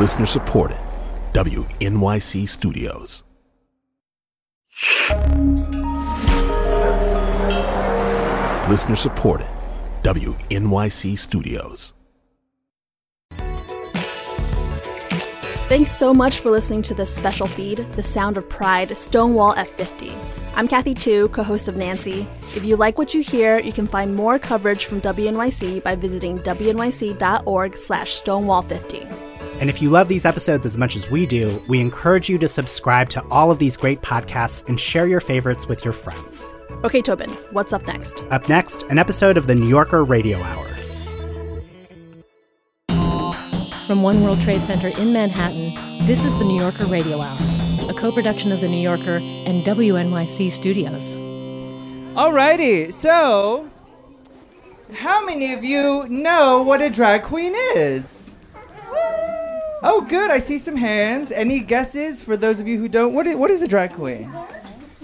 Listener supported. WNYC Studios. Listener supported. WNYC Studios. Thanks so much for listening to this special feed, The Sound of Pride Stonewall F50. I'm Kathy Tu, co host of Nancy. If you like what you hear, you can find more coverage from WNYC by visiting wnyc.org slash stonewall50. And if you love these episodes as much as we do, we encourage you to subscribe to all of these great podcasts and share your favorites with your friends. Okay, Tobin, what's up next? Up next, an episode of the New Yorker Radio Hour. From One World Trade Center in Manhattan, this is the New Yorker Radio Hour, a co production of The New Yorker and WNYC Studios. Alrighty, so how many of you know what a drag queen is? Oh, good. I see some hands. Any guesses for those of you who don't? What is, what is a drag queen?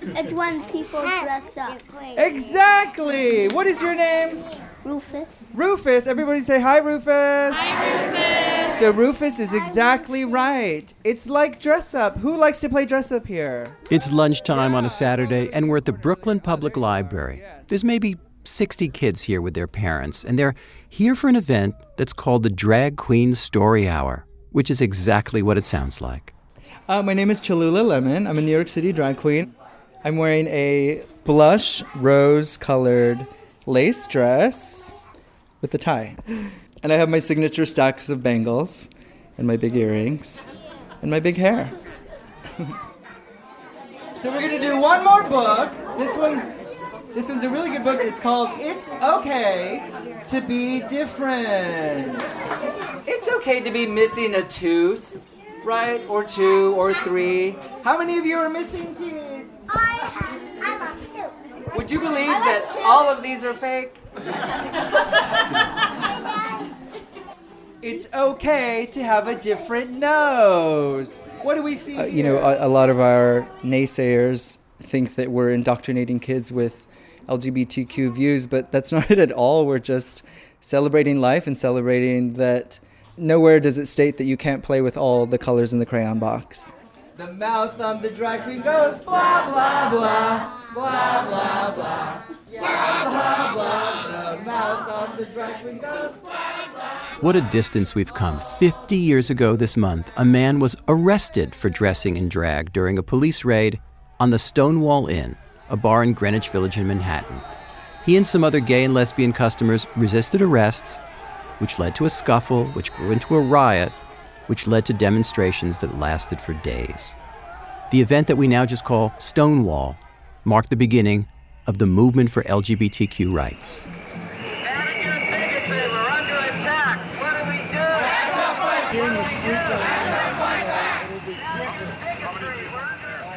It's when people dress up. Exactly. What is your name? Rufus. Rufus. Everybody say hi, Rufus. Hi, Rufus. So Rufus is exactly right. It's like dress up. Who likes to play dress up here? It's lunchtime on a Saturday, and we're at the Brooklyn Public Library. There's maybe 60 kids here with their parents, and they're here for an event that's called the Drag Queen Story Hour, which is exactly what it sounds like. Uh, my name is Cholula Lemon. I'm a New York City drag queen. I'm wearing a blush rose colored lace dress with a tie. And I have my signature stacks of bangles and my big earrings and my big hair. so we're gonna do one more book. This one's this one's a really good book. It's called It's Okay to Be Different. It's okay to be missing a tooth, right? Or two or three. How many of you are missing teeth? I, have. I lost two. Would you believe that all of these are fake? it's okay to have a different nose. What do we see? Uh, you know, a, a lot of our naysayers think that we're indoctrinating kids with LGBTQ views, but that's not it at all. We're just celebrating life and celebrating that nowhere does it state that you can't play with all the colors in the crayon box. The mouth on the drag queen goes blah blah blah blah blah blah. Blah blah blah. The mouth on the drag queen goes blah blah. What a distance we've come. 50 years ago this month, a man was arrested for dressing in drag during a police raid on the Stonewall Inn, a bar in Greenwich Village in Manhattan. He and some other gay and lesbian customers resisted arrests, which led to a scuffle, which grew into a riot, which led to demonstrations that lasted for days. The event that we now just call Stonewall marked the beginning of the movement for LGBTQ rights.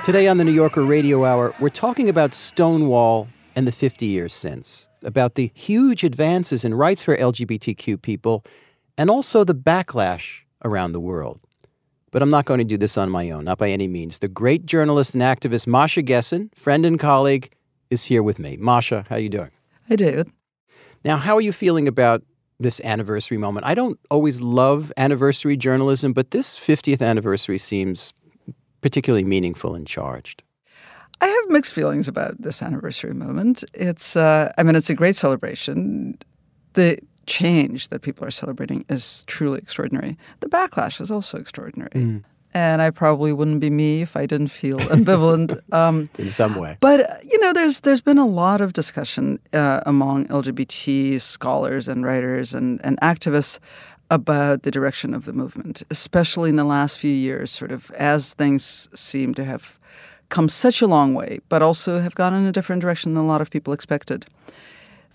Today on the New Yorker Radio Hour, we're talking about Stonewall and the 50 years since, about the huge advances in rights for LGBTQ people, and also the backlash around the world. But I'm not going to do this on my own, not by any means. The great journalist and activist Masha Gessen, friend and colleague, is here with me. Masha, how are you doing? Hi, David. Now, how are you feeling about this anniversary moment? I don't always love anniversary journalism, but this 50th anniversary seems particularly meaningful and charged? I have mixed feelings about this anniversary moment. It's, uh, I mean, it's a great celebration. The change that people are celebrating is truly extraordinary. The backlash is also extraordinary. Mm. And I probably wouldn't be me if I didn't feel ambivalent. Um, In some way, but you know, there's there's been a lot of discussion uh, among LGBT scholars and writers and, and activists about the direction of the movement, especially in the last few years, sort of as things seem to have come such a long way, but also have gone in a different direction than a lot of people expected.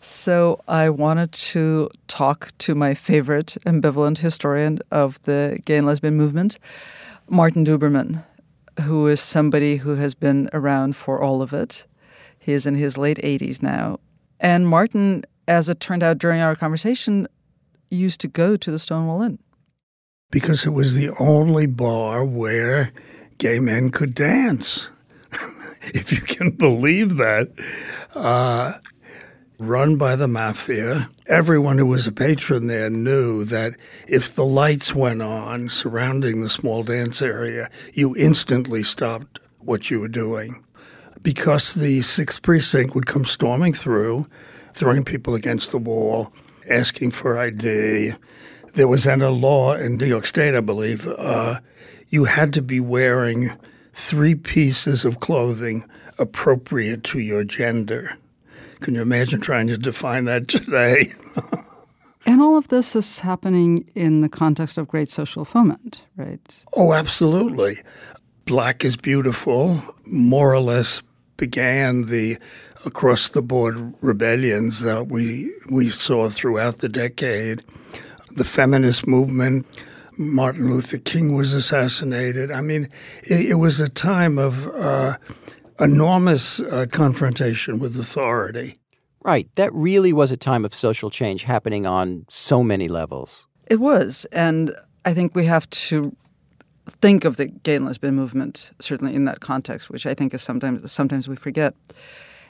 So I wanted to talk to my favorite ambivalent historian of the gay and lesbian movement, Martin Duberman, who is somebody who has been around for all of it. He is in his late 80s now. And Martin, as it turned out during our conversation, used to go to the Stonewall Inn? Because it was the only bar where gay men could dance. if you can believe that. Uh, run by the mafia. Everyone who was a patron there knew that if the lights went on surrounding the small dance area, you instantly stopped what you were doing. Because the 6th Precinct would come storming through, throwing people against the wall, asking for ID. There was then a law in New York State, I believe, uh, you had to be wearing three pieces of clothing appropriate to your gender. Can you imagine trying to define that today? and all of this is happening in the context of great social foment, right? Oh, absolutely. Black is Beautiful more or less began the across the board rebellions that we we saw throughout the decade. The feminist movement, Martin Luther King was assassinated. I mean, it, it was a time of uh, enormous uh, confrontation with authority. Right. That really was a time of social change happening on so many levels. It was. And I think we have to think of the gay and lesbian movement certainly in that context, which I think is sometimes sometimes we forget.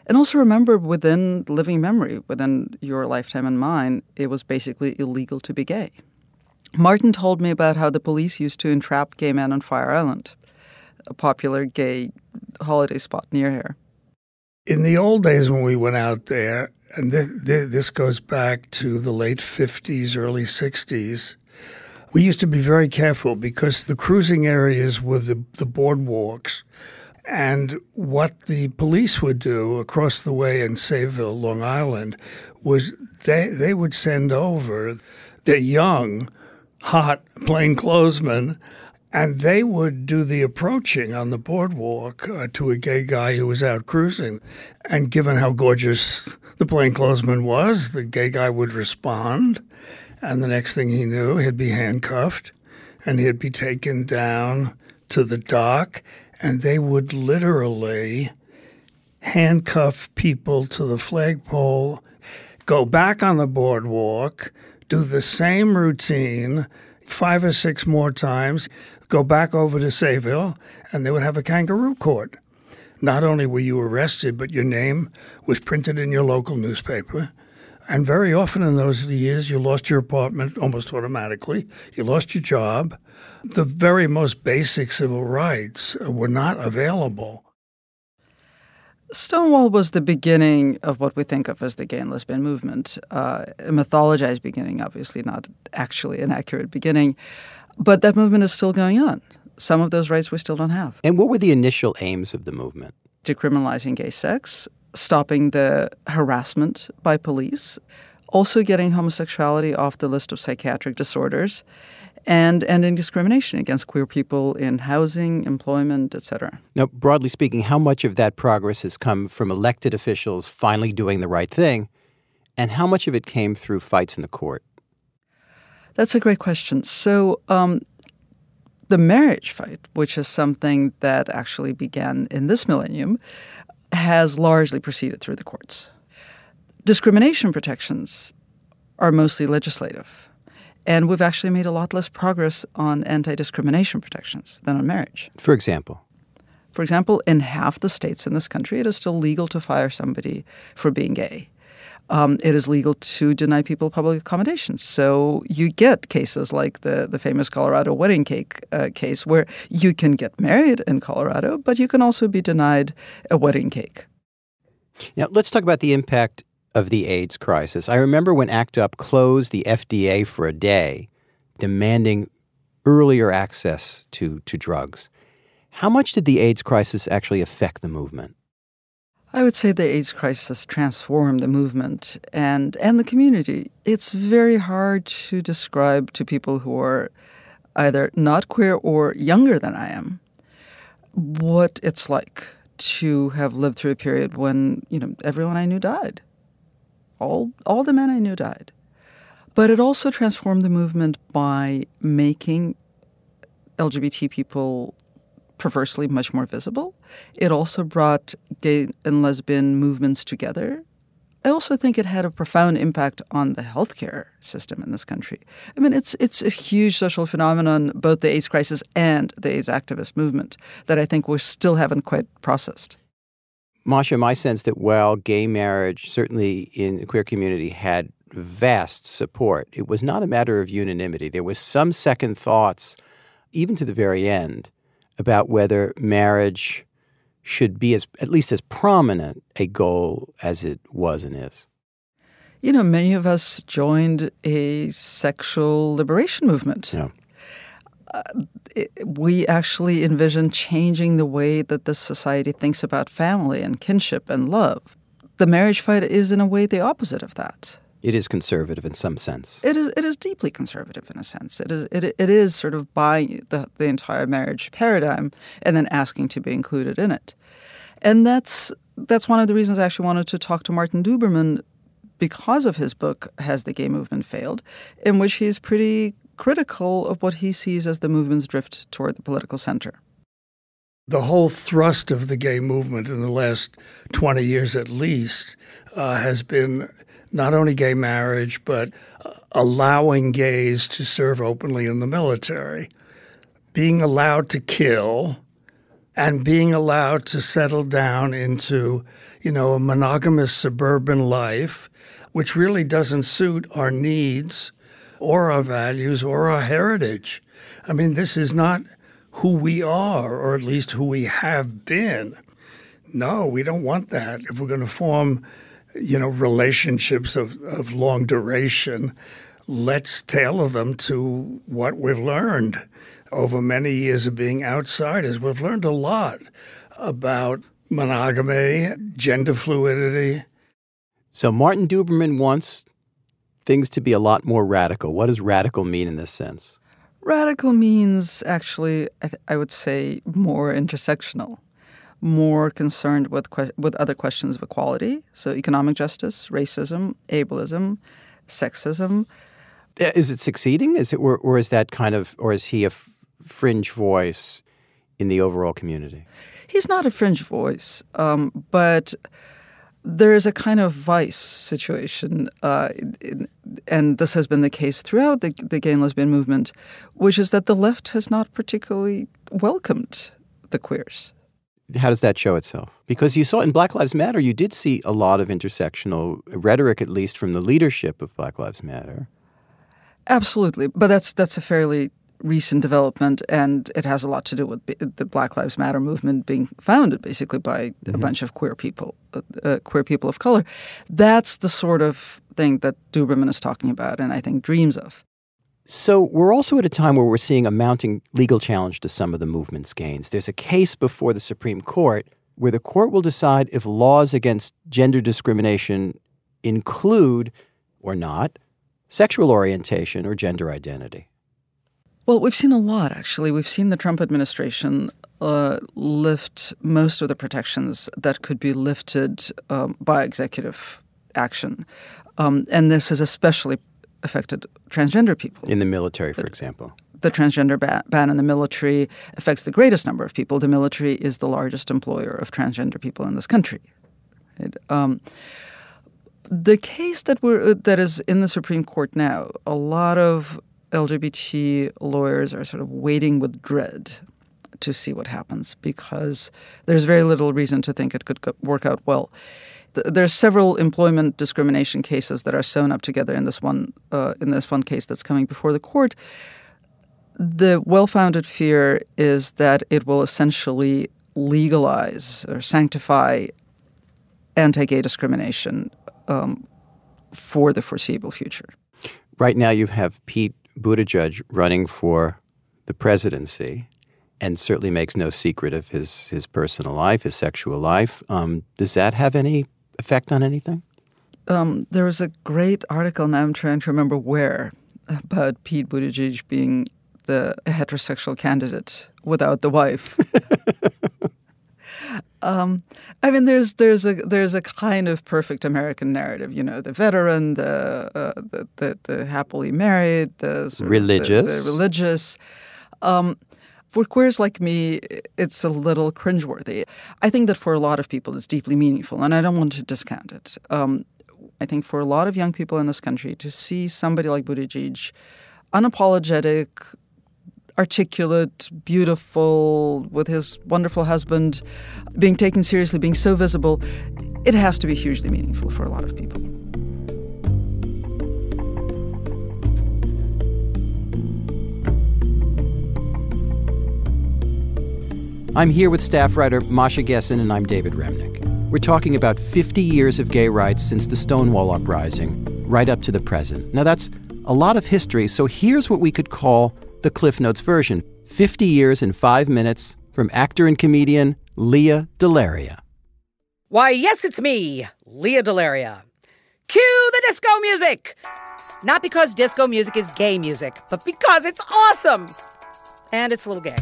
And also remember within living memory, within your lifetime and mine, it was basically illegal to be gay. Martin told me about how the police used to entrap gay men on Fire Island, a popular gay holiday spot near here. In the old days when we went out there, and th- th- this goes back to the late 50s, early 60s, we used to be very careful because the cruising areas were the, the boardwalks. And what the police would do across the way in Sayville, Long Island, was they, they would send over the young, hot plainclothesmen and they would do the approaching on the boardwalk uh, to a gay guy who was out cruising. And given how gorgeous the plainclothesman was, the gay guy would respond. And the next thing he knew, he'd be handcuffed and he'd be taken down to the dock. And they would literally handcuff people to the flagpole, go back on the boardwalk, do the same routine five or six more times go back over to Sayville, and they would have a kangaroo court. Not only were you arrested, but your name was printed in your local newspaper. And very often in those years, you lost your apartment almost automatically. You lost your job. The very most basic civil rights were not available. Stonewall was the beginning of what we think of as the gay and lesbian movement, uh, a mythologized beginning, obviously not actually an accurate beginning. But that movement is still going on. Some of those rights we still don't have. And what were the initial aims of the movement? Decriminalizing gay sex, stopping the harassment by police, also getting homosexuality off the list of psychiatric disorders, and ending discrimination against queer people in housing, employment, etc. Now, broadly speaking, how much of that progress has come from elected officials finally doing the right thing, and how much of it came through fights in the court? That's a great question. So, um, the marriage fight, which is something that actually began in this millennium, has largely proceeded through the courts. Discrimination protections are mostly legislative. And we've actually made a lot less progress on anti discrimination protections than on marriage. For example? For example, in half the states in this country, it is still legal to fire somebody for being gay um, it is legal to deny people public accommodations. So you get cases like the, the famous Colorado wedding cake uh, case where you can get married in Colorado, but you can also be denied a wedding cake. Now, let's talk about the impact of the AIDS crisis. I remember when ACT UP closed the FDA for a day, demanding earlier access to, to drugs. How much did the AIDS crisis actually affect the movement? I would say the AIDS crisis transformed the movement and, and the community. It's very hard to describe to people who are either not queer or younger than I am what it's like to have lived through a period when, you know, everyone I knew died. All all the men I knew died. But it also transformed the movement by making LGBT people perversely much more visible. It also brought gay and lesbian movements together. I also think it had a profound impact on the healthcare system in this country. I mean, it's it's a huge social phenomenon, both the AIDS crisis and the AIDS activist movement, that I think we still haven't quite processed. Masha, my sense that while gay marriage, certainly in the queer community, had vast support, it was not a matter of unanimity. There was some second thoughts, even to the very end, about whether marriage should be as at least as prominent a goal as it was and is. You know, many of us joined a sexual liberation movement. Yeah. Uh, it, we actually envision changing the way that the society thinks about family and kinship and love. The marriage fight is, in a way, the opposite of that. It is conservative in some sense. It is. It is deeply conservative in a sense. It is. It, it is sort of buying the, the entire marriage paradigm and then asking to be included in it, and that's that's one of the reasons I actually wanted to talk to Martin Duberman because of his book "Has the Gay Movement Failed," in which he's pretty critical of what he sees as the movement's drift toward the political center. The whole thrust of the gay movement in the last 20 years at least uh, has been not only gay marriage, but uh, allowing gays to serve openly in the military, being allowed to kill, and being allowed to settle down into, you know, a monogamous suburban life, which really doesn't suit our needs or our values or our heritage. I mean, this is not who we are, or at least who we have been. No, we don't want that. If we're going to form you know, relationships of, of long duration, let's tailor them to what we've learned over many years of being outsiders. We've learned a lot about monogamy, gender fluidity. So Martin Duberman wants things to be a lot more radical. What does radical mean in this sense? Radical means actually, I, th- I would say, more intersectional more concerned with que- with other questions of equality, so economic justice, racism, ableism, sexism. Is it succeeding? Is it, or, or is that kind of, or is he a f- fringe voice in the overall community? He's not a fringe voice, um, but there is a kind of vice situation, uh, in, and this has been the case throughout the, the gay and lesbian movement, which is that the left has not particularly welcomed the queers how does that show itself? Because you saw in Black Lives Matter, you did see a lot of intersectional rhetoric, at least from the leadership of Black Lives Matter. Absolutely, but that's that's a fairly recent development, and it has a lot to do with the Black Lives Matter movement being founded basically by mm-hmm. a bunch of queer people, uh, uh, queer people of color. That's the sort of thing that Duberman is talking about, and I think dreams of. So we're also at a time where we're seeing a mounting legal challenge to some of the movement's gains. There's a case before the Supreme Court where the court will decide if laws against gender discrimination include or not sexual orientation or gender identity. Well, we've seen a lot, actually. We've seen the Trump administration uh, lift most of the protections that could be lifted um, by executive action. Um, and this is especially affected transgender people. In the military, for example. The transgender ban, ban in the military affects the greatest number of people. The military is the largest employer of transgender people in this country. It, um, the case that we're uh, that is in the Supreme Court now, a lot of LGBT lawyers are sort of waiting with dread to see what happens because there's very little reason to think it could work out well there's several employment discrimination cases that are sewn up together in this one uh, in this one case that's coming before the court. The well-founded fear is that it will essentially legalize or sanctify anti-gay discrimination um, for the foreseeable future. Right now, you have Pete Buttigieg running for the presidency, and certainly makes no secret of his his personal life, his sexual life. Um, does that have any effect on anything? Um, there was a great article, now I'm trying to remember where, about Pete Buttigieg being the heterosexual candidate without the wife. um, I mean, there's there's a there's a kind of perfect American narrative, you know, the veteran, the uh, the, the, the happily married, the religious, the, the religious. Um, for queers like me, it's a little cringeworthy. I think that for a lot of people, it's deeply meaningful, and I don't want to discount it. Um, I think for a lot of young people in this country, to see somebody like Buttigieg, unapologetic, articulate, beautiful, with his wonderful husband, being taken seriously, being so visible, it has to be hugely meaningful for a lot of people. I'm here with staff writer Masha Gessen, and I'm David Remnick. We're talking about 50 years of gay rights since the Stonewall Uprising, right up to the present. Now, that's a lot of history, so here's what we could call the Cliff Notes version 50 years in five minutes from actor and comedian Lea DeLaria. Why, yes, it's me, Lea DeLaria. Cue the disco music! Not because disco music is gay music, but because it's awesome! And it's a little gay.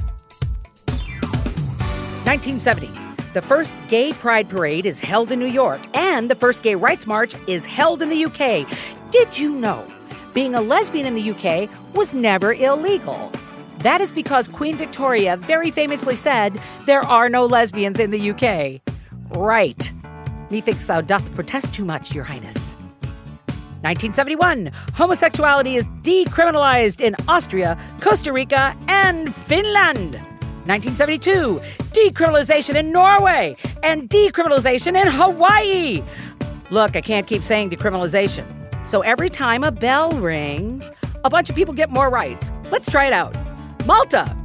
1970. The first gay pride parade is held in New York, and the first gay rights march is held in the UK. Did you know being a lesbian in the UK was never illegal? That is because Queen Victoria very famously said, There are no lesbians in the UK. Right. Methinks thou doth protest too much, Your Highness. 1971, homosexuality is decriminalized in Austria, Costa Rica, and Finland. 1972, decriminalization in Norway and decriminalization in Hawaii. Look, I can't keep saying decriminalization. So every time a bell rings, a bunch of people get more rights. Let's try it out. Malta.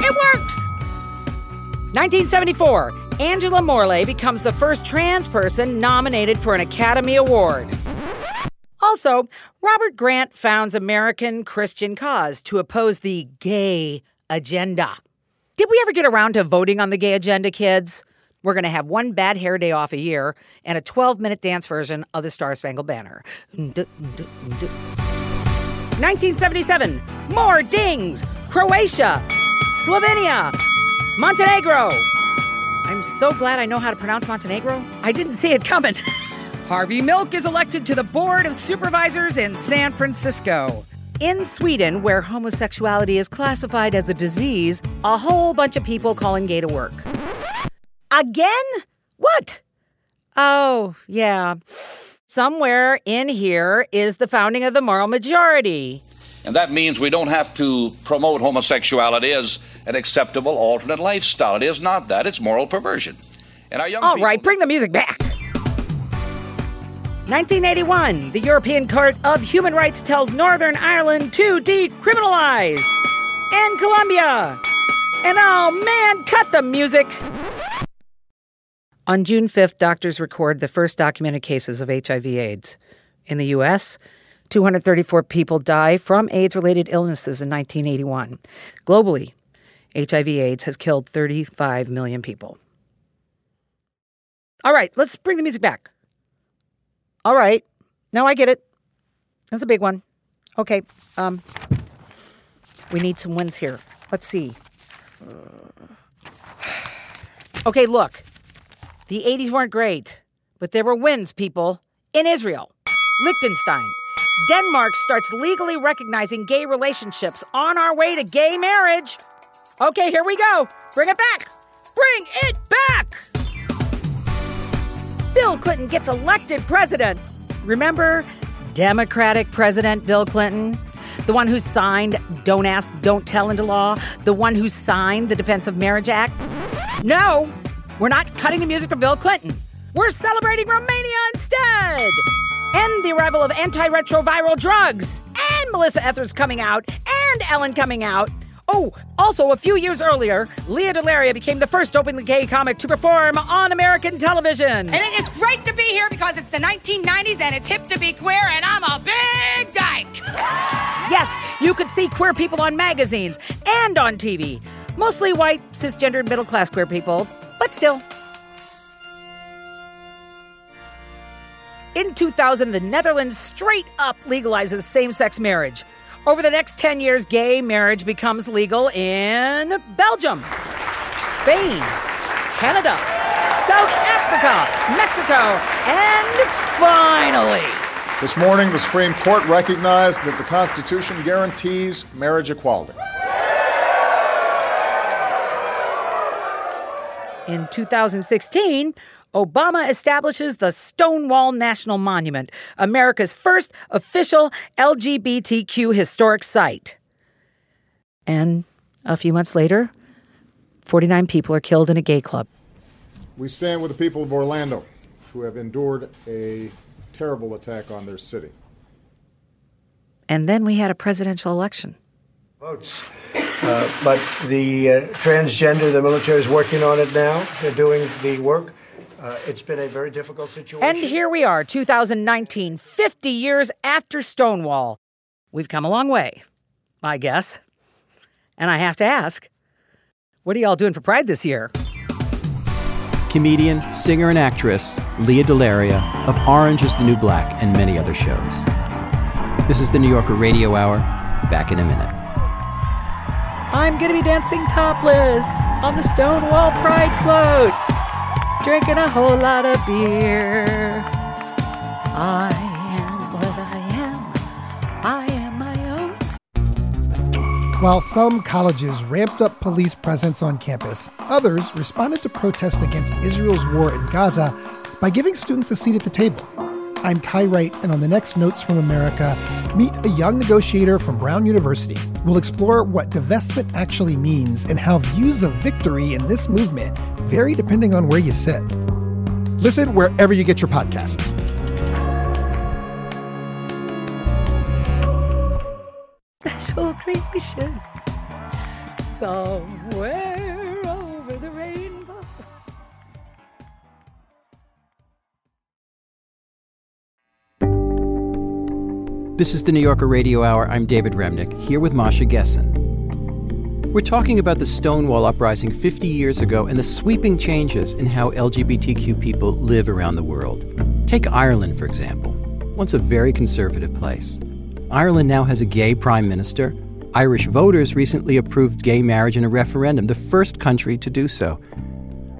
It works! 1974, Angela Morley becomes the first trans person nominated for an Academy Award. Also, Robert Grant founds American Christian Cause to oppose the gay agenda. Did we ever get around to voting on the gay agenda, kids? We're going to have one bad hair day off a year and a 12 minute dance version of the Star Spangled Banner. 1977, more dings! Croatia, Slovenia, Montenegro. I'm so glad I know how to pronounce Montenegro. I didn't see it coming. Harvey Milk is elected to the Board of Supervisors in San Francisco. In Sweden, where homosexuality is classified as a disease, a whole bunch of people calling gay to work. Again? What? Oh, yeah. Somewhere in here is the founding of the moral majority. And that means we don't have to promote homosexuality as an acceptable alternate lifestyle. It is not that, it's moral perversion. And our young All people- right, bring the music back. 1981, the European Court of Human Rights tells Northern Ireland to decriminalize. And Colombia. And oh man, cut the music. On June 5th, doctors record the first documented cases of HIV/AIDS. In the U.S., 234 people die from AIDS related illnesses in 1981. Globally, HIV/AIDS has killed 35 million people. All right, let's bring the music back. All right. No, I get it. That's a big one. Okay. Um we need some wins here. Let's see. Okay, look. The 80s weren't great, but there were wins, people. In Israel, Liechtenstein, Denmark starts legally recognizing gay relationships on our way to gay marriage. Okay, here we go. Bring it back. Bring it back. Bill Clinton gets elected president. Remember Democratic President Bill Clinton? The one who signed Don't Ask, Don't Tell into law? The one who signed the Defense of Marriage Act? No, we're not cutting the music for Bill Clinton. We're celebrating Romania instead! And the arrival of antiretroviral drugs! And Melissa Etheridge coming out! And Ellen coming out! Oh, also, a few years earlier, Lea DeLaria became the first openly gay comic to perform on American television. And it's great to be here because it's the 1990s and it's hip to be queer, and I'm a big dyke. Yes, you could see queer people on magazines and on TV. Mostly white, cisgendered, middle class queer people, but still. In 2000, the Netherlands straight up legalizes same sex marriage. Over the next 10 years, gay marriage becomes legal in Belgium, Spain, Canada, South Africa, Mexico, and finally, This morning, the Supreme Court recognized that the Constitution guarantees marriage equality. In 2016, Obama establishes the Stonewall National Monument, America's first official LGBTQ historic site. And a few months later, 49 people are killed in a gay club. We stand with the people of Orlando who have endured a terrible attack on their city. And then we had a presidential election. Votes. Uh, but the uh, transgender, the military is working on it now. They're doing the work. Uh, it's been a very difficult situation. And here we are, 2019, 50 years after Stonewall. We've come a long way, I guess. And I have to ask, what are y'all doing for Pride this year? Comedian, singer, and actress Lea DeLaria of Orange is the New Black and many other shows. This is the New Yorker Radio Hour. Back in a minute. I'm gonna be dancing topless on the Stonewall Pride float, drinking a whole lot of beer. I am what I am. I am my own. While some colleges ramped up police presence on campus, others responded to protests against Israel's war in Gaza by giving students a seat at the table. I'm Kai Wright, and on the next Notes from America, meet a young negotiator from Brown University. We'll explore what divestment actually means and how views of victory in this movement vary depending on where you sit. Listen wherever you get your podcasts. Special creations somewhere This is the New Yorker Radio Hour. I'm David Remnick, here with Masha Gessen. We're talking about the Stonewall Uprising 50 years ago and the sweeping changes in how LGBTQ people live around the world. Take Ireland, for example, once a very conservative place. Ireland now has a gay prime minister. Irish voters recently approved gay marriage in a referendum, the first country to do so.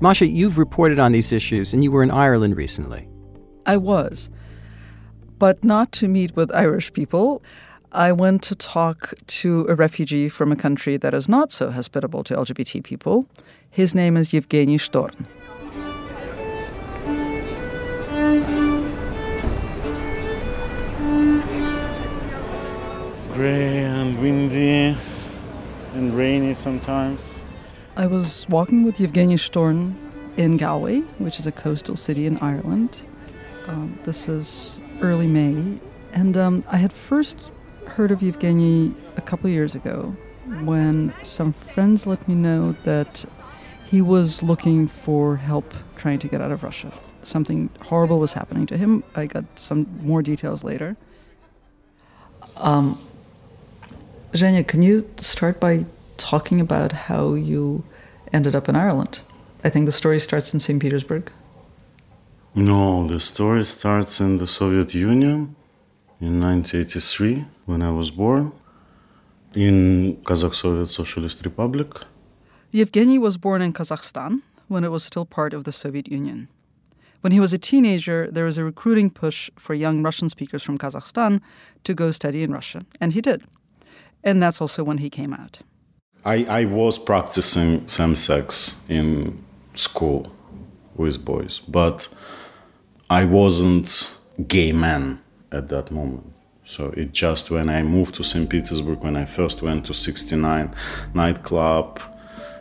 Masha, you've reported on these issues, and you were in Ireland recently. I was but not to meet with Irish people. I went to talk to a refugee from a country that is not so hospitable to LGBT people. His name is Yevgeny Shtorn. Gray and windy and rainy sometimes. I was walking with Yevgeny Shtorn in Galway, which is a coastal city in Ireland. Um, this is early May, and um, I had first heard of Yevgeny a couple years ago when some friends let me know that he was looking for help trying to get out of Russia. Something horrible was happening to him. I got some more details later. Um, Zhenya, can you start by talking about how you ended up in Ireland? I think the story starts in St. Petersburg. No, the story starts in the Soviet Union in 1983 when I was born in Kazakh Soviet Socialist Republic. Yevgeny was born in Kazakhstan when it was still part of the Soviet Union. When he was a teenager, there was a recruiting push for young Russian speakers from Kazakhstan to go study in Russia, and he did. And that's also when he came out. I, I was practicing same sex in school with boys, but I wasn't gay man at that moment. So it just when I moved to St. Petersburg, when I first went to 69 nightclub,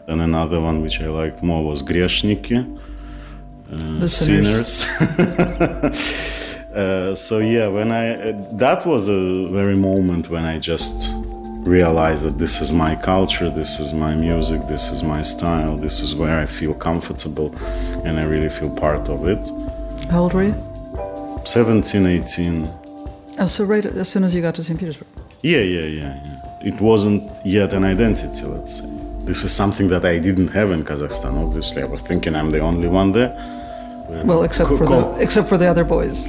and another one which I liked more was Greshniki, uh, sinners. sinners. uh, so yeah, when I uh, that was a very moment when I just realized that this is my culture, this is my music, this is my style, this is where I feel comfortable, and I really feel part of it. How old were you? 17, 18. Oh, so right as soon as you got to St. Petersburg? Yeah, yeah, yeah, yeah. It wasn't yet an identity, let's say. This is something that I didn't have in Kazakhstan, obviously. I was thinking I'm the only one there. Well, except for the except for the other boys.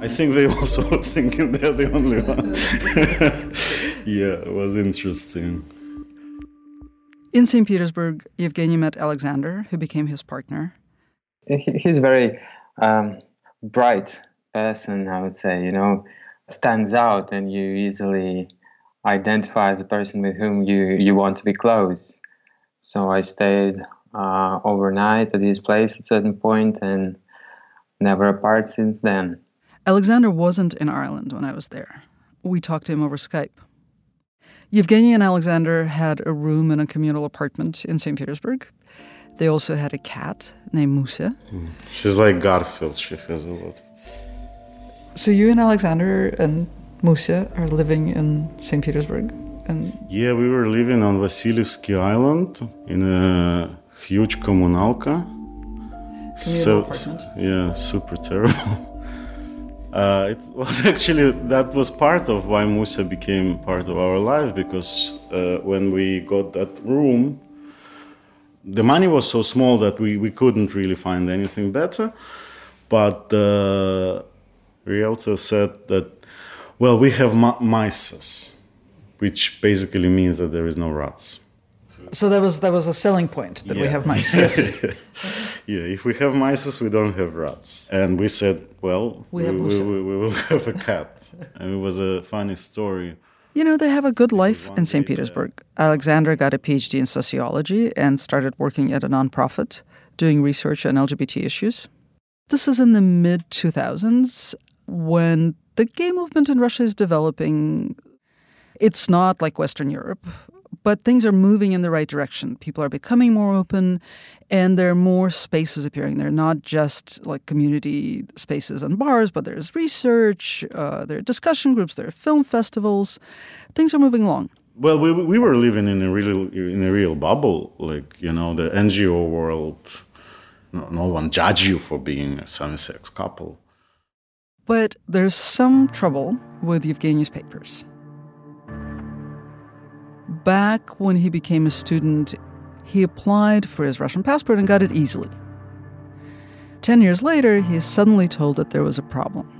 I think they also were thinking they're the only one. yeah, it was interesting. In St. Petersburg, Yevgeny met Alexander, who became his partner. He's very um, bright person, I would say. You know, stands out, and you easily identify as a person with whom you you want to be close. So I stayed uh, overnight at his place at a certain point, and never apart since then. Alexander wasn't in Ireland when I was there. We talked to him over Skype. Yevgeny and Alexander had a room in a communal apartment in St. Petersburg. They also had a cat named Musa. Mm. She's like Garfield, she has a lot. So you and Alexander and Musa are living in St. Petersburg? And yeah, we were living on Vasilievsky Island in a huge communalka. so, apartment. yeah, super terrible. Uh, it was actually that was part of why Musa became part of our life because uh, when we got that room, the money was so small that we, we couldn't really find anything better. But uh, the realtor said that, well, we have mices, which basically means that there is no rats. So that was that was a selling point that yeah. we have mice. Yes. yeah, if we have mice, we don't have rats. And we said, well, we, we, we, we will have a cat. and it was a funny story. You know, they have a good life in St. Petersburg. Alexandra got a PhD in sociology and started working at a nonprofit doing research on LGBT issues. This is in the mid 2000s when the gay movement in Russia is developing. It's not like Western Europe, but things are moving in the right direction. People are becoming more open, and there are more spaces appearing. They're not just like community spaces and bars, but there's research, uh, there are discussion groups, there are film festivals. Things are moving along. Well, we, we were living in a real in a real bubble, like you know the NGO world. No, no one judge you for being a same-sex couple. But there's some trouble with Yevgeny's papers back when he became a student, he applied for his Russian passport and got it easily. Ten years later, he's suddenly told that there was a problem.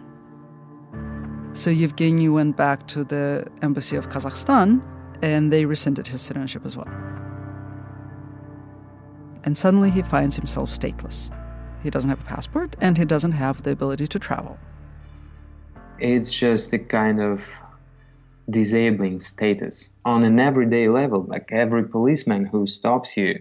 So Yevgeny went back to the embassy of Kazakhstan and they rescinded his citizenship as well. And suddenly he finds himself stateless. He doesn't have a passport and he doesn't have the ability to travel. It's just the kind of disabling status on an everyday level. Like every policeman who stops you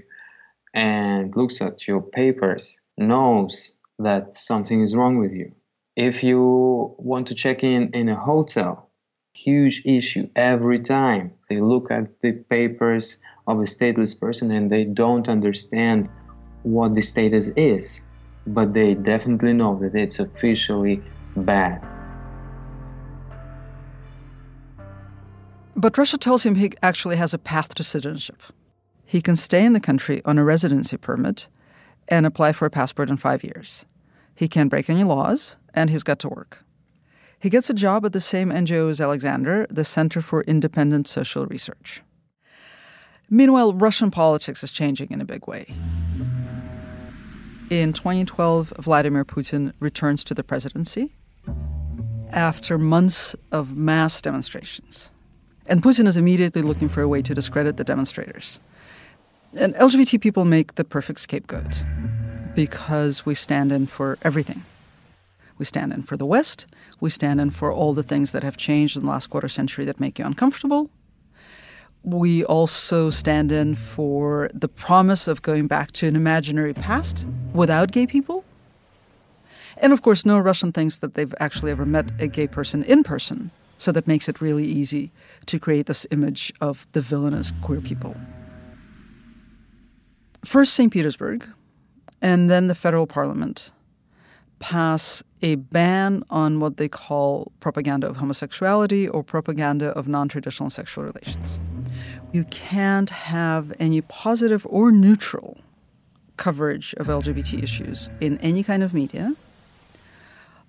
and looks at your papers knows that something is wrong with you. If you want to check in in a hotel, huge issue every time they look at the papers of a stateless person and they don't understand what the status is, but they definitely know that it's officially bad. But Russia tells him he actually has a path to citizenship. He can stay in the country on a residency permit and apply for a passport in five years. He can't break any laws, and he's got to work. He gets a job at the same NGO as Alexander, the Center for Independent Social Research. Meanwhile, Russian politics is changing in a big way. In 2012, Vladimir Putin returns to the presidency after months of mass demonstrations. And Putin is immediately looking for a way to discredit the demonstrators. And LGBT people make the perfect scapegoat because we stand in for everything. We stand in for the West. We stand in for all the things that have changed in the last quarter century that make you uncomfortable. We also stand in for the promise of going back to an imaginary past without gay people. And of course, no Russian thinks that they've actually ever met a gay person in person. So that makes it really easy to create this image of the villainous queer people. First, St. Petersburg, and then the federal parliament pass a ban on what they call propaganda of homosexuality or propaganda of non traditional sexual relations. You can't have any positive or neutral coverage of LGBT issues in any kind of media.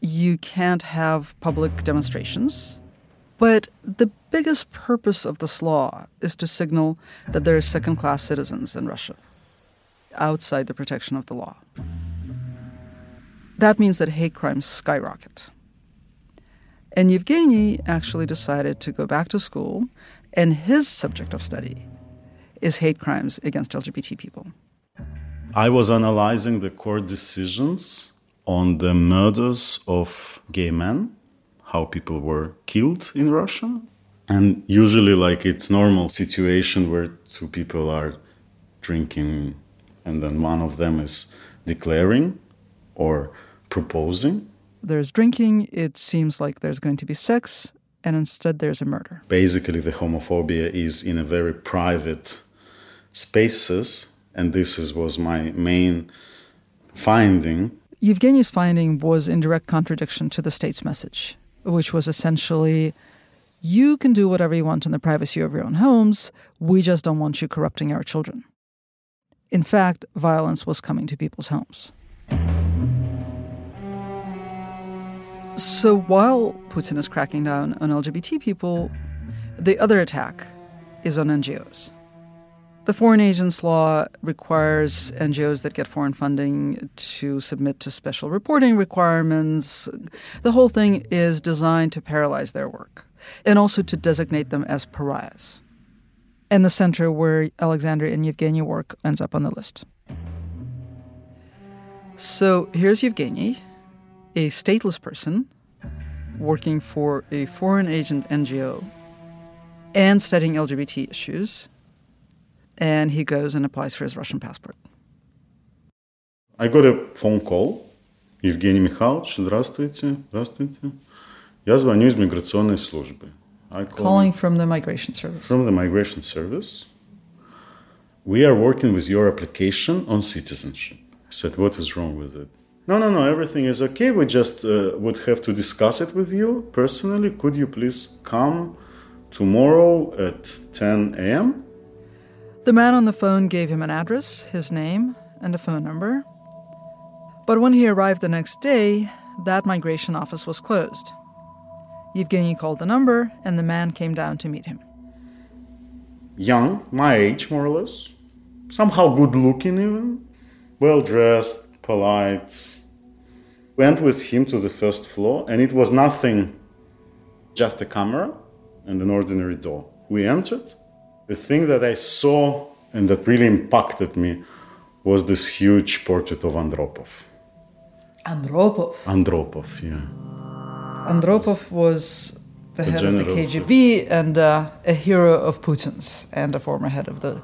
You can't have public demonstrations but the biggest purpose of this law is to signal that there are second class citizens in Russia outside the protection of the law. That means that hate crimes skyrocket. And Yevgeny actually decided to go back to school, and his subject of study is hate crimes against LGBT people. I was analyzing the court decisions on the murders of gay men how people were killed in Russia. And usually, like it's normal situation where two people are drinking, and then one of them is declaring or proposing. There's drinking. It seems like there's going to be sex, and instead there's a murder. Basically, the homophobia is in a very private spaces, and this is, was my main finding. Yevgeny's finding was in direct contradiction to the state's message, which was essentially you can do whatever you want in the privacy of your own homes, we just don't want you corrupting our children. In fact, violence was coming to people's homes. So while Putin is cracking down on LGBT people, the other attack is on NGOs. The Foreign Agents Law requires NGOs that get foreign funding to submit to special reporting requirements. The whole thing is designed to paralyze their work and also to designate them as pariahs. And the center where Alexander and Yevgeny work ends up on the list. So here's Yevgeny, a stateless person working for a foreign agent NGO and studying LGBT issues And he goes and applies for his Russian passport. I got a phone call. Евгений Михайлович, здравствуйте, здравствуйте. Я звоню из миграционной службы. Calling from the migration service. From the migration service. We are working with your application on citizenship. I said, what is wrong with it? No, no, no, everything is okay. We just uh, would have to discuss it with you personally. Could you please come tomorrow at 10 a.m.? The man on the phone gave him an address, his name, and a phone number. But when he arrived the next day, that migration office was closed. Yevgeny called the number, and the man came down to meet him. Young, my age more or less, somehow good looking even, well dressed, polite, went with him to the first floor, and it was nothing, just a camera and an ordinary door. We entered. The thing that I saw and that really impacted me was this huge portrait of Andropov. Andropov? Andropov, yeah. Andropov was the, the head of the KGB and uh, a hero of Putin's and a former head of the,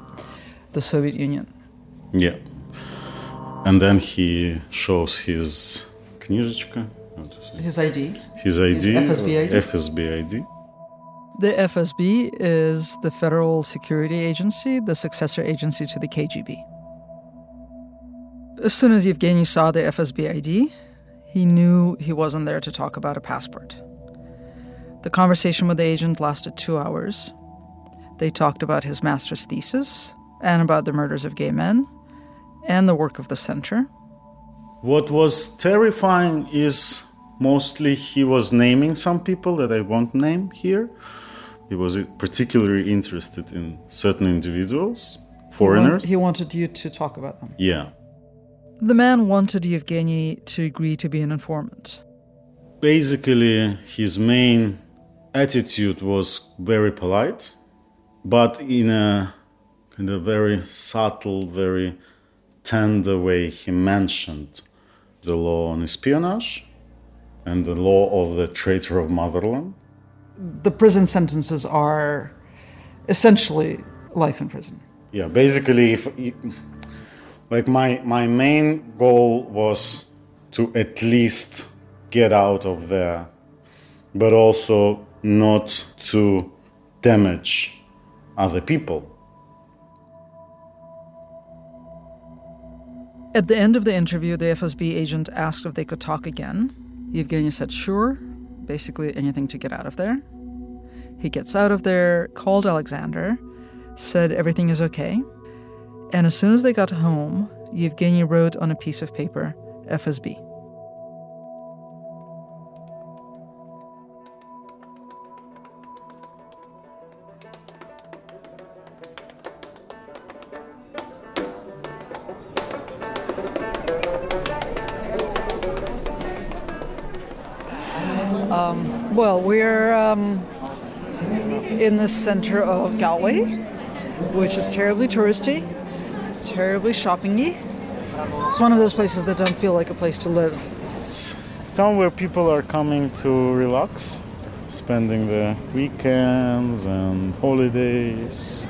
the Soviet Union. Yeah. And then he shows his книжечка. His ID. His ID. His FSB ID. FSB ID. The FSB is the Federal Security Agency, the successor agency to the KGB. As soon as Yevgeny saw the FSB ID, he knew he wasn't there to talk about a passport. The conversation with the agent lasted two hours. They talked about his master's thesis and about the murders of gay men and the work of the center. What was terrifying is mostly he was naming some people that I won't name here. He was particularly interested in certain individuals, foreigners. He, want, he wanted you to talk about them. Yeah. The man wanted Yevgeny to agree to be an informant. Basically, his main attitude was very polite, but in a kind of very subtle, very tender way, he mentioned the law on espionage and the law of the traitor of motherland. The prison sentences are essentially life in prison. Yeah, basically, if like my my main goal was to at least get out of there, but also not to damage other people. At the end of the interview, the FSB agent asked if they could talk again. Yevgeny said sure, basically anything to get out of there. He gets out of there, called Alexander, said everything is okay. And as soon as they got home, Yevgeny wrote on a piece of paper FSB. In the center of Galway, which is terribly touristy, terribly shoppingy. It's one of those places that don't feel like a place to live. It's, it's town where people are coming to relax, spending the weekends and holidays.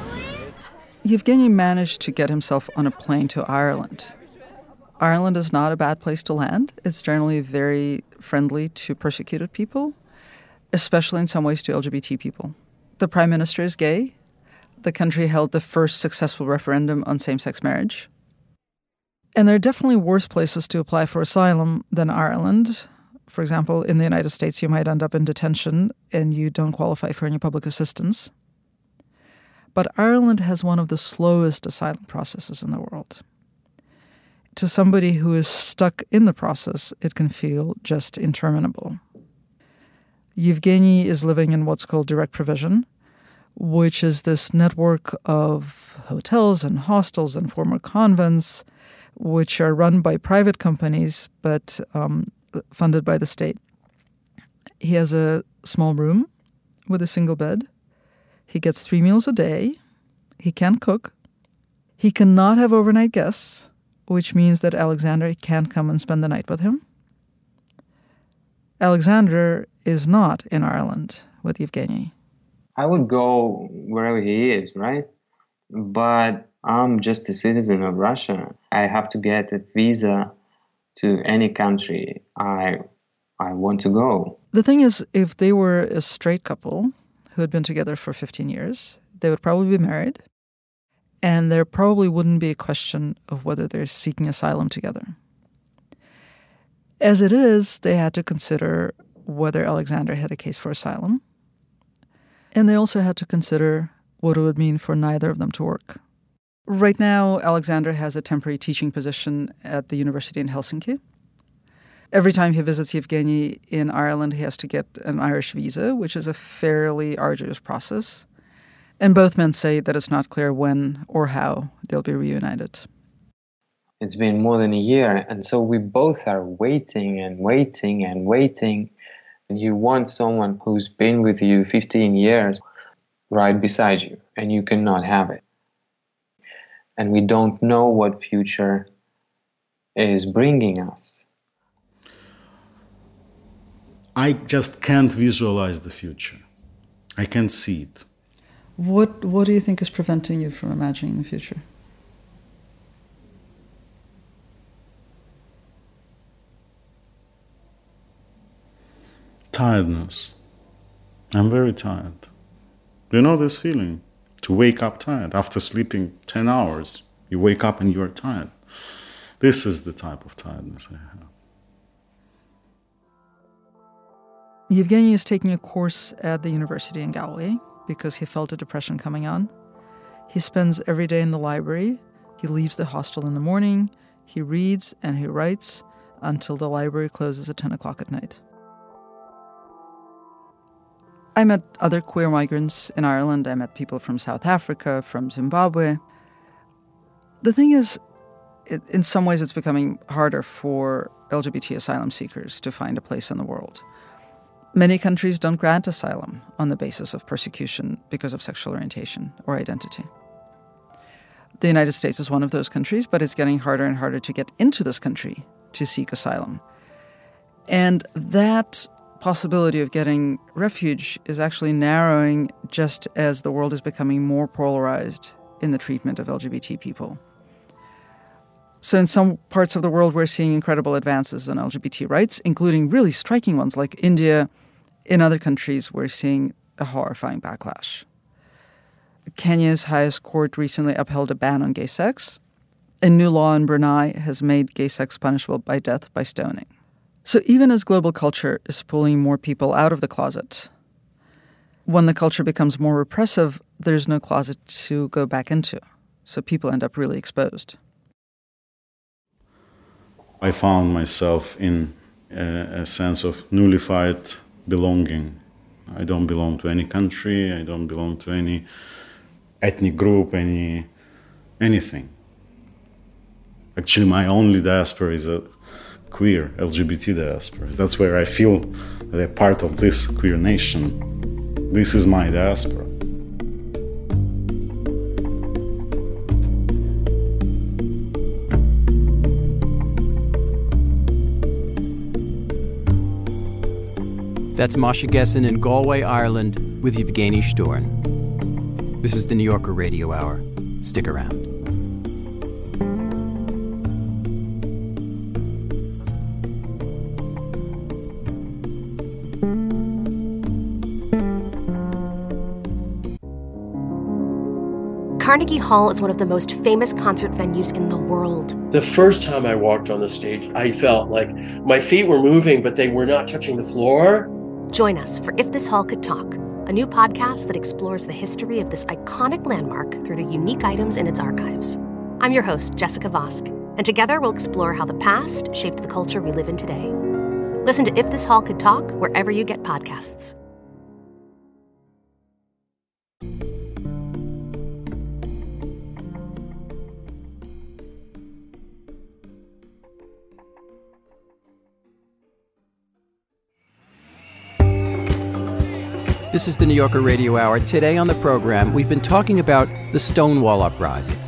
Yevgeny managed to get himself on a plane to Ireland. Ireland is not a bad place to land. It's generally very friendly to persecuted people. especially in some ways to LGBT people. The prime minister is gay. The country held the first successful referendum on same sex marriage. And there are definitely worse places to apply for asylum than Ireland. For example, in the United States, you might end up in detention and you don't qualify for any public assistance. But Ireland has one of the slowest asylum processes in the world. To somebody who is stuck in the process, it can feel just interminable. Yevgeny is living in what's called direct provision, which is this network of hotels and hostels and former convents, which are run by private companies but um, funded by the state. He has a small room with a single bed. He gets three meals a day. He can't cook. He cannot have overnight guests, which means that Alexander can't come and spend the night with him. Alexander is not in Ireland with Yevgeny. I would go wherever he is, right? But I'm just a citizen of Russia. I have to get a visa to any country I I want to go. The thing is, if they were a straight couple who had been together for 15 years, they would probably be married, and there probably wouldn't be a question of whether they're seeking asylum together. As it is, they had to consider whether Alexander had a case for asylum, and they also had to consider what it would mean for neither of them to work. Right now, Alexander has a temporary teaching position at the university in Helsinki. Every time he visits Yevgeny in Ireland, he has to get an Irish visa, which is a fairly arduous process. And both men say that it's not clear when or how they'll be reunited. It's been more than a year, and so we both are waiting and waiting and waiting. And you want someone who's been with you 15 years right beside you, and you cannot have it and we don't know what future is bringing us. I just can't visualize the future. I can't see it. What What do you think is preventing you from imagining the future? Tiredness. I'm very tired. You know this feeling? to wake up tired. After sleeping 10 hours, you wake up and you are tired. This is the type of tiredness I have. Yevgeny is taking a course at the university in Galway because he felt a depression coming on. He spends every day in the library. He leaves the hostel in the morning. He reads and he writes until the library closes at 10 o'clock at night. I met other queer migrants in Ireland. I met people from South Africa, from Zimbabwe. The thing is, it, in some ways, it's becoming harder for LGBT asylum seekers to find a place in the world. Many countries don't grant asylum on the basis of persecution because of sexual orientation or identity. The United States is one of those countries, but it's getting harder and harder to get into this country to seek asylum. And that possibility of getting refuge is actually narrowing just as the world is becoming more polarized in the treatment of LGBT people. So, in some parts of the world, we're seeing incredible advances in LGBT rights, including really striking ones like India. In other countries, we're seeing a horrifying backlash. Kenya's highest court recently upheld a ban on gay sex. A new law in Brunei has made gay sex punishable by death by stoning. So even as global culture is pulling more people out of the closet, when the culture becomes more repressive, there's no closet to go back into. So people end up really exposed. I found myself in a, a sense of nullified belonging. I don't belong to any country, I don't belong to any ethnic group, any anything. Actually, my only diaspora is a queer LGBT diasporas. That's where I feel that I'm part of this queer nation. This is my diaspora. That's Masha Gessen in Galway, Ireland, with Yevgeny Shtorn. This is the New Yorker Radio Hour. Stick around. Carnegie Hall is one of the most famous concert venues in the world. The first time I walked on the stage, I felt like my feet were moving, but they were not touching the floor. Join us for If This Hall Could Talk, a new podcast that explores the history of this iconic landmark through the unique items in its archives. I'm your host, Jessica Vosk, and together we'll explore how the past shaped the culture we live in today. Listen to If This Hall Could Talk wherever you get podcasts. This is the New Yorker Radio Hour. Today on the program, we've been talking about the Stonewall Uprising.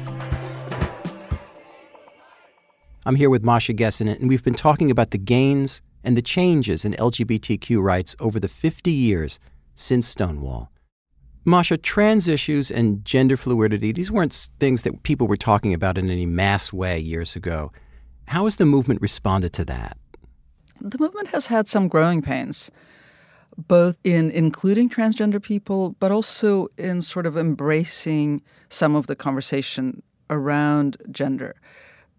I'm here with Masha Gessen, and we've been talking about the gains and the changes in LGBTQ rights over the 50 years since Stonewall. Masha, trans issues and gender fluidity, these weren't things that people were talking about in any mass way years ago. How has the movement responded to that? The movement has had some growing pains both in including transgender people, but also in sort of embracing some of the conversation around gender.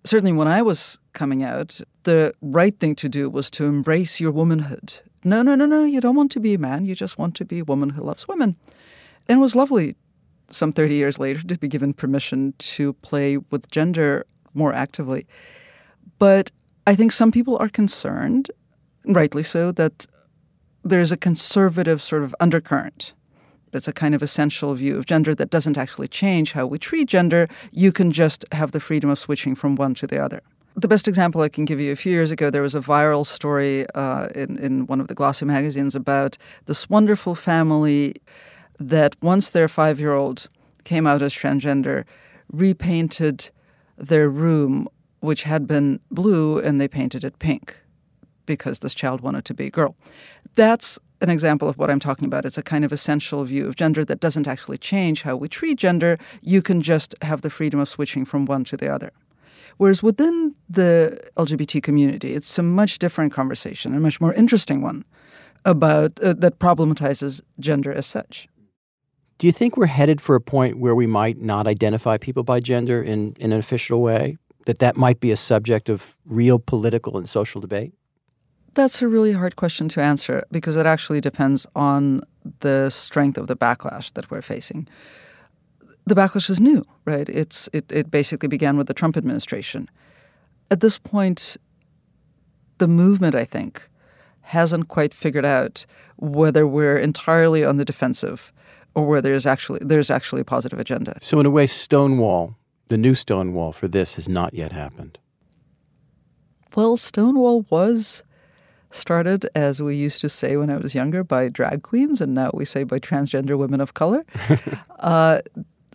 Certainly, when I was coming out, the right thing to do was to embrace your womanhood. No, no, no, no, you don't want to be a man, you just want to be a woman who loves women. And it was lovely some 30 years later to be given permission to play with gender more actively. But I think some people are concerned, rightly so, that there's a conservative sort of undercurrent. It's a kind of essential view of gender that doesn't actually change how we treat gender. You can just have the freedom of switching from one to the other. The best example I can give you a few years ago, there was a viral story uh, in, in one of the glossy magazines about this wonderful family that once their five year old came out as transgender, repainted their room, which had been blue, and they painted it pink because this child wanted to be a girl. That's an example of what I'm talking about. It's a kind of essential view of gender that doesn't actually change how we treat gender. You can just have the freedom of switching from one to the other. Whereas within the LGBT community, it's a much different conversation, a much more interesting one about uh, that problematizes gender as such. Do you think we're headed for a point where we might not identify people by gender in, in an official way? That that might be a subject of real political and social debate? That's a really hard question to answer because it actually depends on the strength of the backlash that we're facing. The backlash is new, right? It's it, it basically began with the Trump administration. At this point, the movement, I think, hasn't quite figured out whether we're entirely on the defensive or whether there's actually there's actually a positive agenda. So in a way, Stonewall, the new Stonewall for this has not yet happened. Well, Stonewall was started, as we used to say when I was younger, by drag queens, and now we say by transgender women of color. uh,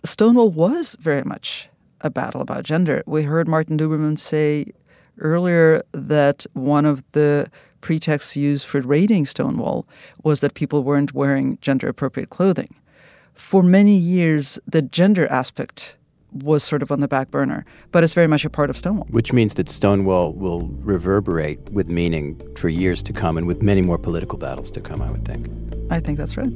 Stonewall was very much a battle about gender. We heard Martin Duberman say earlier that one of the pretexts used for raiding Stonewall was that people weren't wearing gender appropriate clothing. For many years, the gender aspect was sort of on the back burner, but it's very much a part of Stonewall. Which means that Stonewall will reverberate with meaning for years to come and with many more political battles to come, I would think. I think that's right.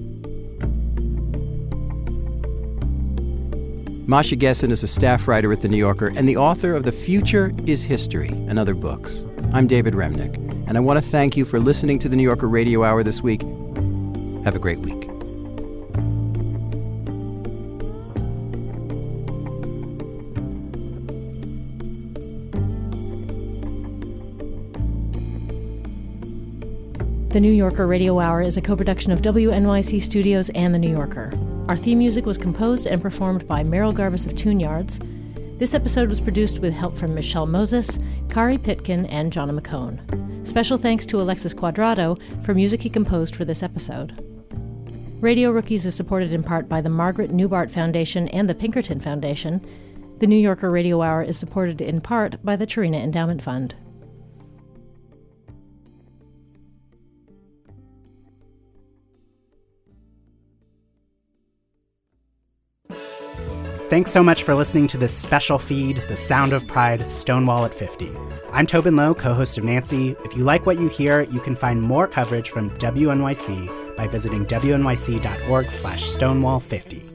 Masha Gessen is a staff writer at The New Yorker and the author of The Future is History and other books. I'm David Remnick, and I want to thank you for listening to The New Yorker Radio Hour this week. Have a great week. The New Yorker Radio Hour is a co production of WNYC Studios and The New Yorker. Our theme music was composed and performed by Merrill Garbus of Tune Yards. This episode was produced with help from Michelle Moses, Kari Pitkin, and Jonna McKone. Special thanks to Alexis Cuadrado for music he composed for this episode. Radio Rookies is supported in part by the Margaret Newbart Foundation and the Pinkerton Foundation. The New Yorker Radio Hour is supported in part by the Cherena Endowment Fund. Thanks so much for listening to this special feed, The Sound of Pride Stonewall at 50. I'm Tobin Low, co host of Nancy. If you like what you hear, you can find more coverage from WNYC by visiting wnyc.org slash stonewall50.